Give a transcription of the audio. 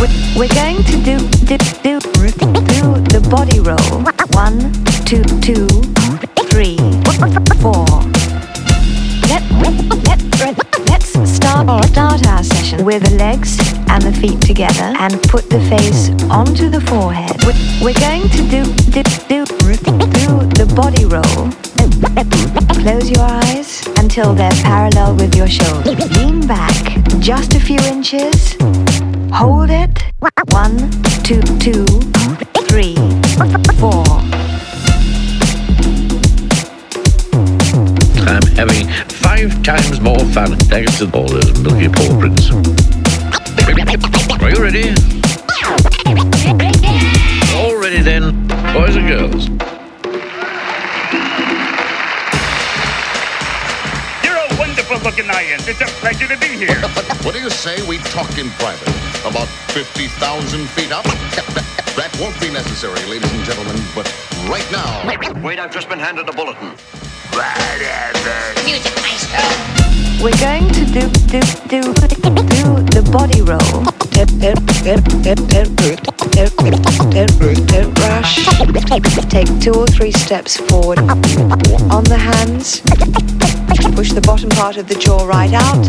We're going to do do do do the body roll. One, two, two, three, four. Let, let, let's start start our session with the legs and the feet together and put the face onto the forehead. We're, going to do do do do the body roll. Close your eyes until they're parallel with your shoulders. Lean back just a few inches. Hold it. One, two, two, three, four. I'm having five times more fun thanks to all those milky paw prints. Are you ready? All ready then, boys and girls. You're a wonderful looking lion. It's a pleasure to be here. What do you say we talk in private? About 50,000 feet up? That won't be necessary, ladies and gentlemen, but right now. Wait, I've just been handed a bulletin. Music maestro. We're going to do do do do the body roll. Rush. Take two or three steps forward. On the hands. Push the bottom part of the jaw right out.